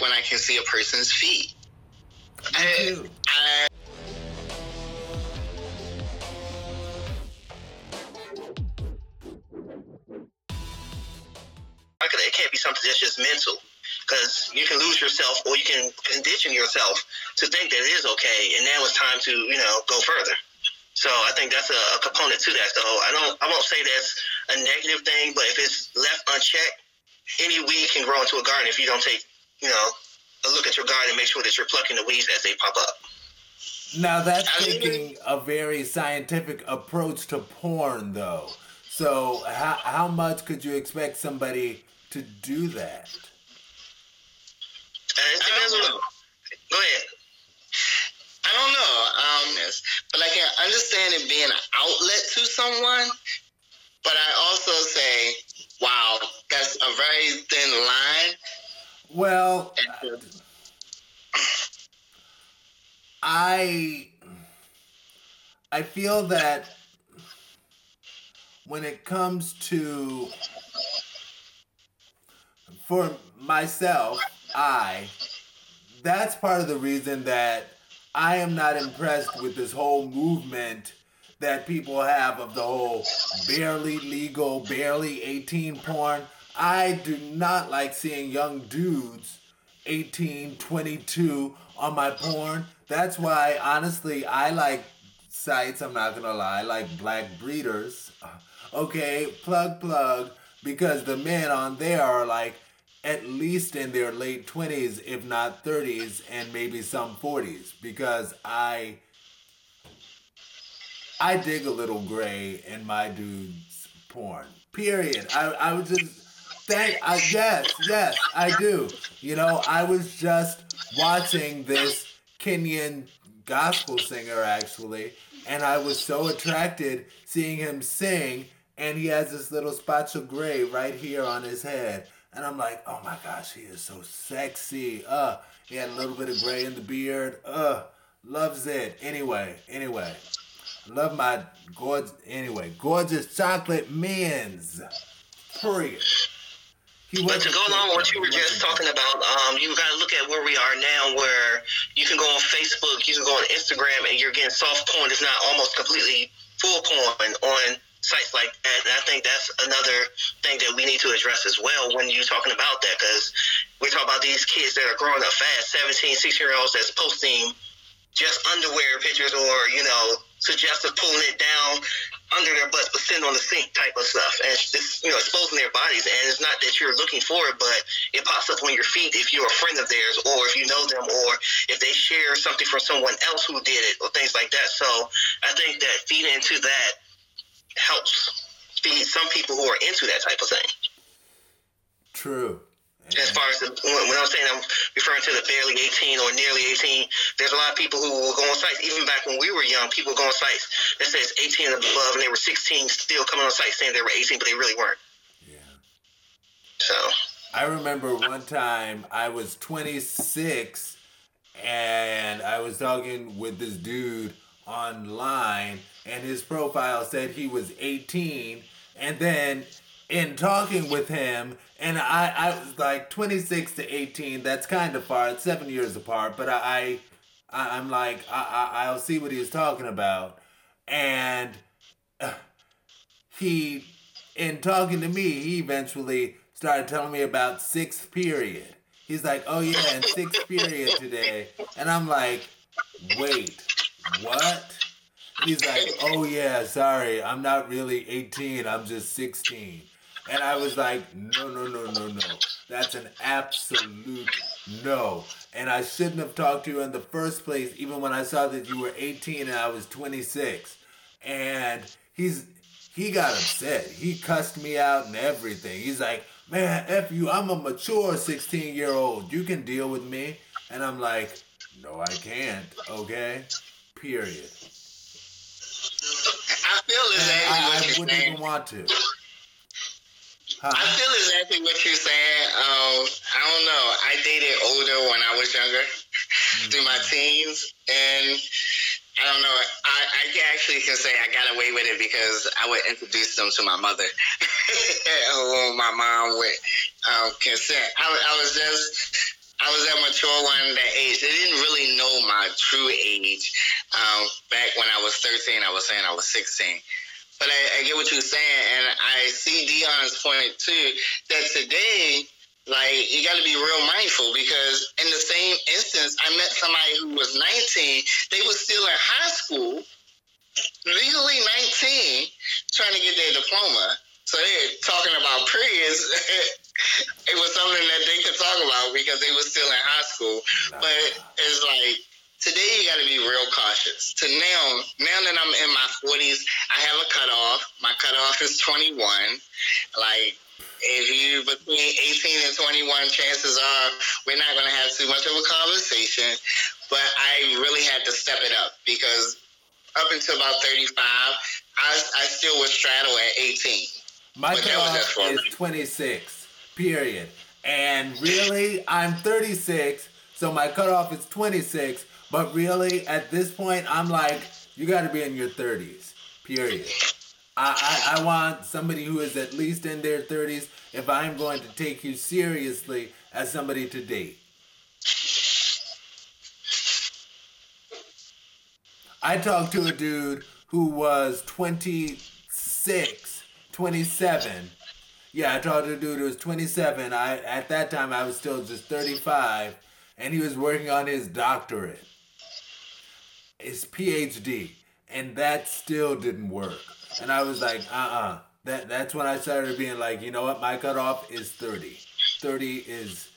like when I can see a person's feet. Too. I, it can't be something that's just mental because you can lose yourself or you can condition yourself to think that it is okay and now it's time to you know go further so i think that's a, a component to that so i don't i won't say that's a negative thing but if it's left unchecked any weed can grow into a garden if you don't take you know a look at your garden and make sure that you're plucking the weeds as they pop up now that's taking a very scientific approach to porn though so how, how much could you expect somebody to do that? Uh, it depends on. Go ahead. I don't know, um, but I can understand it being an outlet to someone. But I also say, wow, that's a very thin line. Well, I I feel that when it comes to for myself, I that's part of the reason that I am not impressed with this whole movement that people have of the whole barely legal, barely 18 porn. I do not like seeing young dudes 18, 22 on my porn. That's why, honestly, I like sites, I'm not gonna lie, like Black Breeders. Okay, plug, plug, because the men on there are like at least in their late 20s, if not 30s, and maybe some 40s, because I I dig a little gray in my dude's porn. Period. I, I was just thank I yes, yes, I do. You know, I was just watching this Kenyan gospel singer actually, and I was so attracted seeing him sing, and he has this little spots of gray right here on his head. And I'm like, oh my gosh, he is so sexy. Uh, he had a little bit of gray in the beard. Uh, loves it. Anyway, anyway, love my gorgeous. Anyway, gorgeous chocolate men's. Period. But to go along with what you were just talking about, um, you got to look at where we are now, where you can go on Facebook, you can go on Instagram, and you're getting soft porn. It's not almost completely full porn on sites like that. And I think that's another thing that we need to address as well when you're talking about that, because we're talking about these kids that are growing up fast, 17, 16 year olds that's posting just underwear pictures or, you know, suggestive pulling it down under their butts but sitting on the sink type of stuff and it's you know exposing their bodies and it's not that you're looking for it but it pops up on your feed if you're a friend of theirs or if you know them or if they share something from someone else who did it or things like that so i think that feeding into that helps feed some people who are into that type of thing. True. As far as the, when I'm saying I'm referring to the barely 18 or nearly 18, there's a lot of people who will go on sites. Even back when we were young, people go on sites that says 18 and above, and they were 16, still coming on sites saying they were 18, but they really weren't. Yeah. So. I remember one time I was 26, and I was talking with this dude online and his profile said he was 18 and then in talking with him and I, I was like 26 to 18 that's kind of far it's seven years apart but I, I I'm like I, I, I'll see what he's talking about. And he in talking to me he eventually started telling me about sixth period. He's like oh yeah in sixth period today. And I'm like wait what? He's like, oh yeah, sorry, I'm not really 18, I'm just 16. And I was like, no, no, no, no, no. That's an absolute no. And I shouldn't have talked to you in the first place, even when I saw that you were 18 and I was 26. And he's he got upset. He cussed me out and everything. He's like, man, F you, I'm a mature 16 year old. You can deal with me. And I'm like, no, I can't. Okay? Period. I feel exactly I, I wouldn't saying. even want to. Huh? I feel exactly what you're saying. Um, I don't know. I dated older when I was younger, mm-hmm. through my teens, and I don't know. I, I actually can say I got away with it because I would introduce them to my mother, or my mom would um, consent. I, I was just I was that mature one that age. They didn't really know my true age. Um, back when I was 13, I was saying I was 16. But I, I get what you're saying, and I see Dion's point too. That today, like you got to be real mindful because in the same instance, I met somebody who was 19. They were still in high school, legally 19, trying to get their diploma. So they're talking about periods. it was something that they could talk about because they were still in high school. But it's like today you got to be real cautious. To now, now that I'm in my 40s, I have a cutoff. My cutoff is 21. Like if you between 18 and 21, chances are we're not going to have too much of a conversation. But I really had to step it up because up until about 35, I, I still was straddle at 18. My cutoff is 26, period. And really, I'm 36, so my cutoff is 26. But really, at this point, I'm like, you got to be in your 30s, period. I, I, I want somebody who is at least in their 30s if I'm going to take you seriously as somebody to date. I talked to a dude who was 26, 27. Yeah, I talked to a dude who was 27. I at that time I was still just 35 and he was working on his doctorate. His PhD, and that still didn't work. And I was like, uh-uh. That that's when I started being like, you know what, my cutoff is 30. 30 is